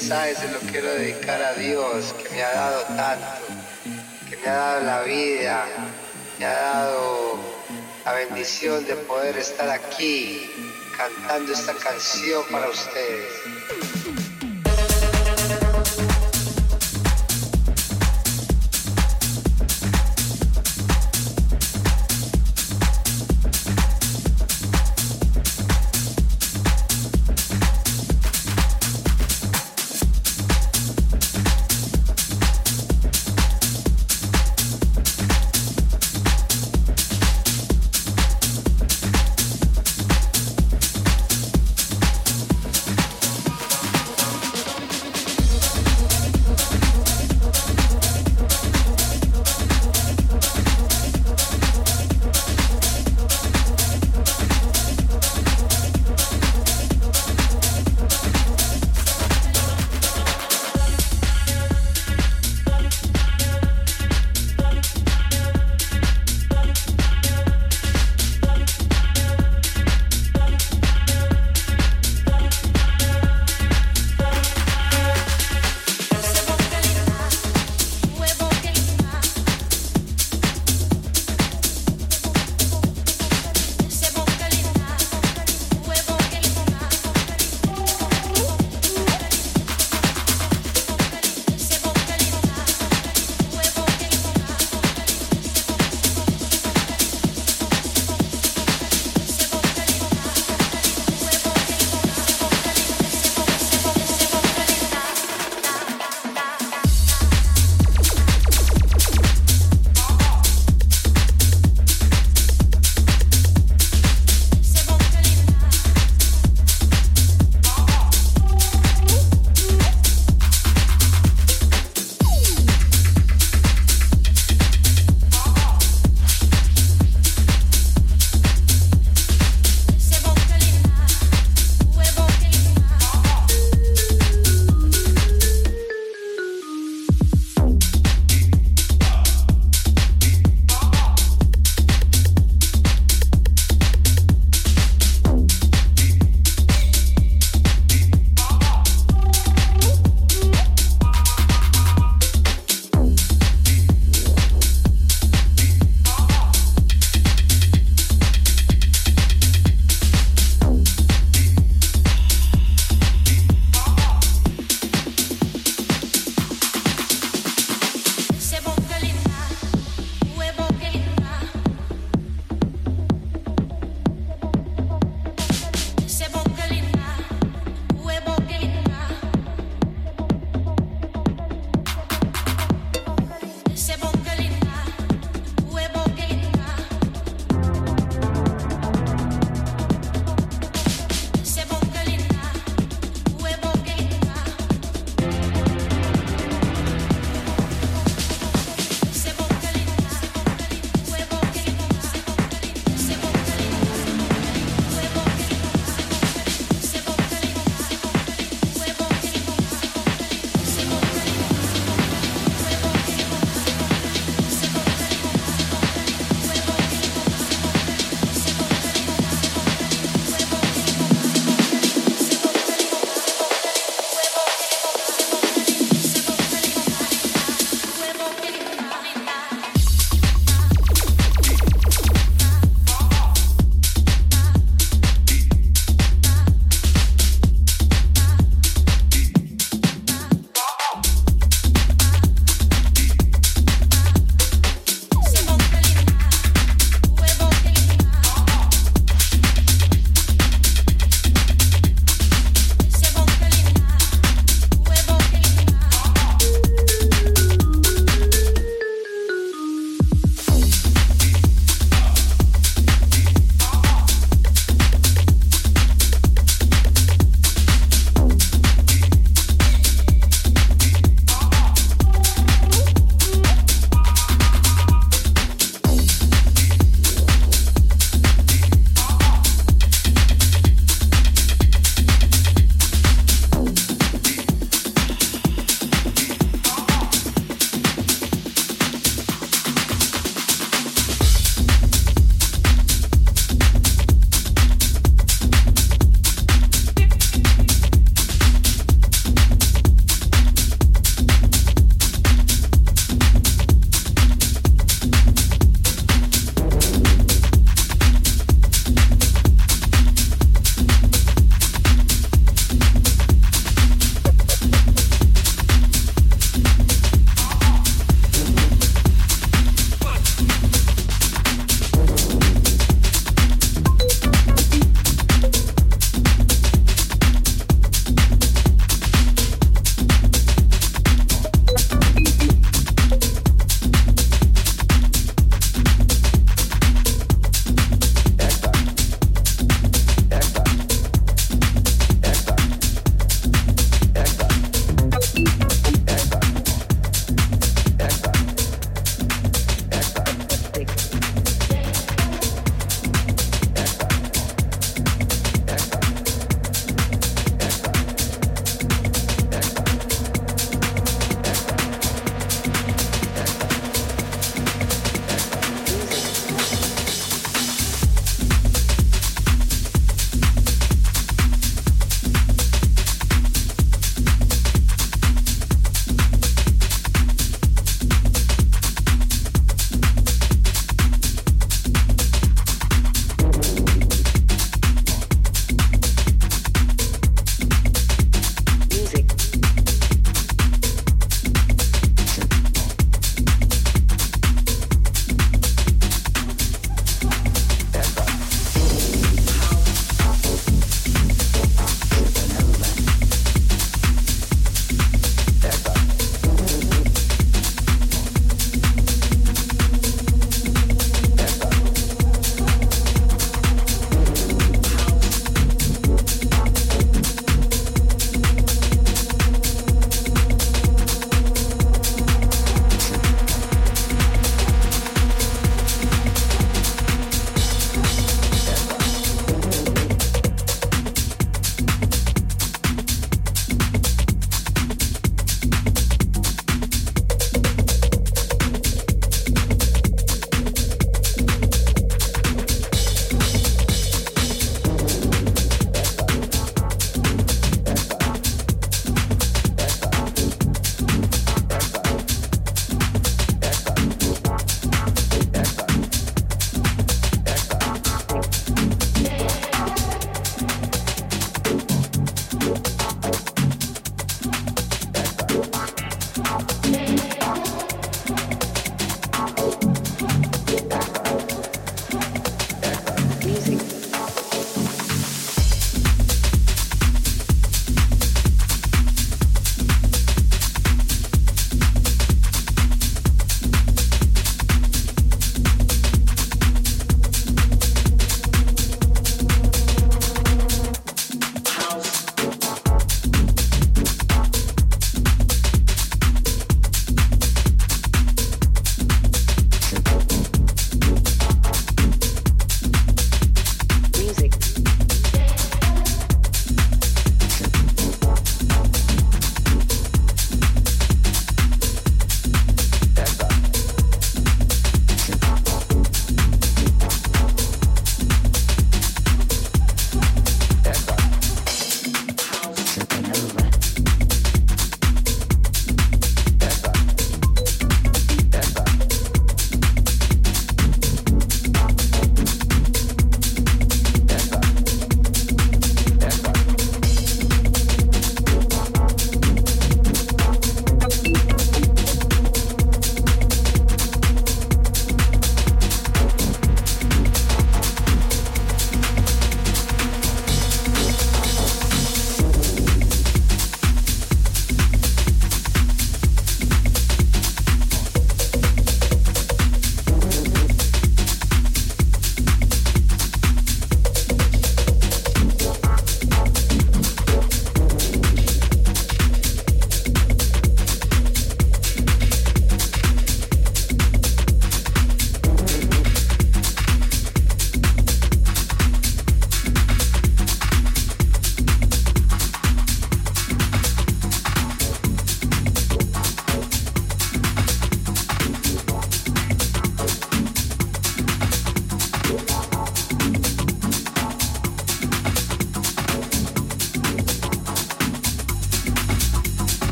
Mensaje se lo quiero dedicar a Dios que me ha dado tanto, que me ha dado la vida, me ha dado la bendición de poder estar aquí cantando esta canción para ustedes.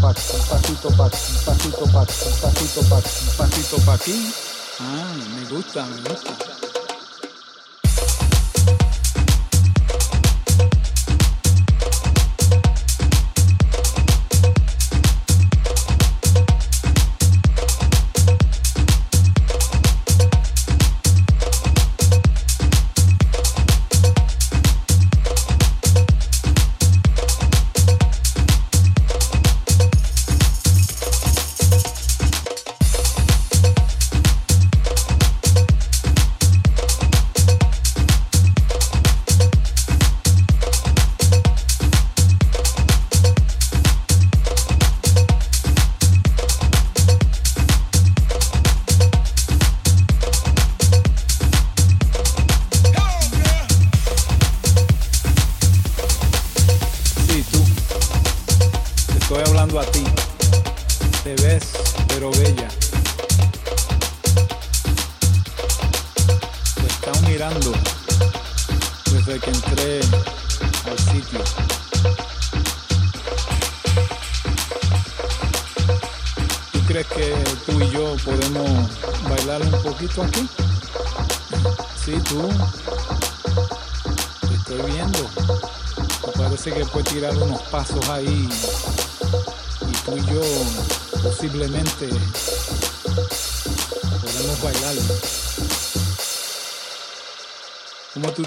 Pasos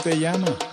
¿Cómo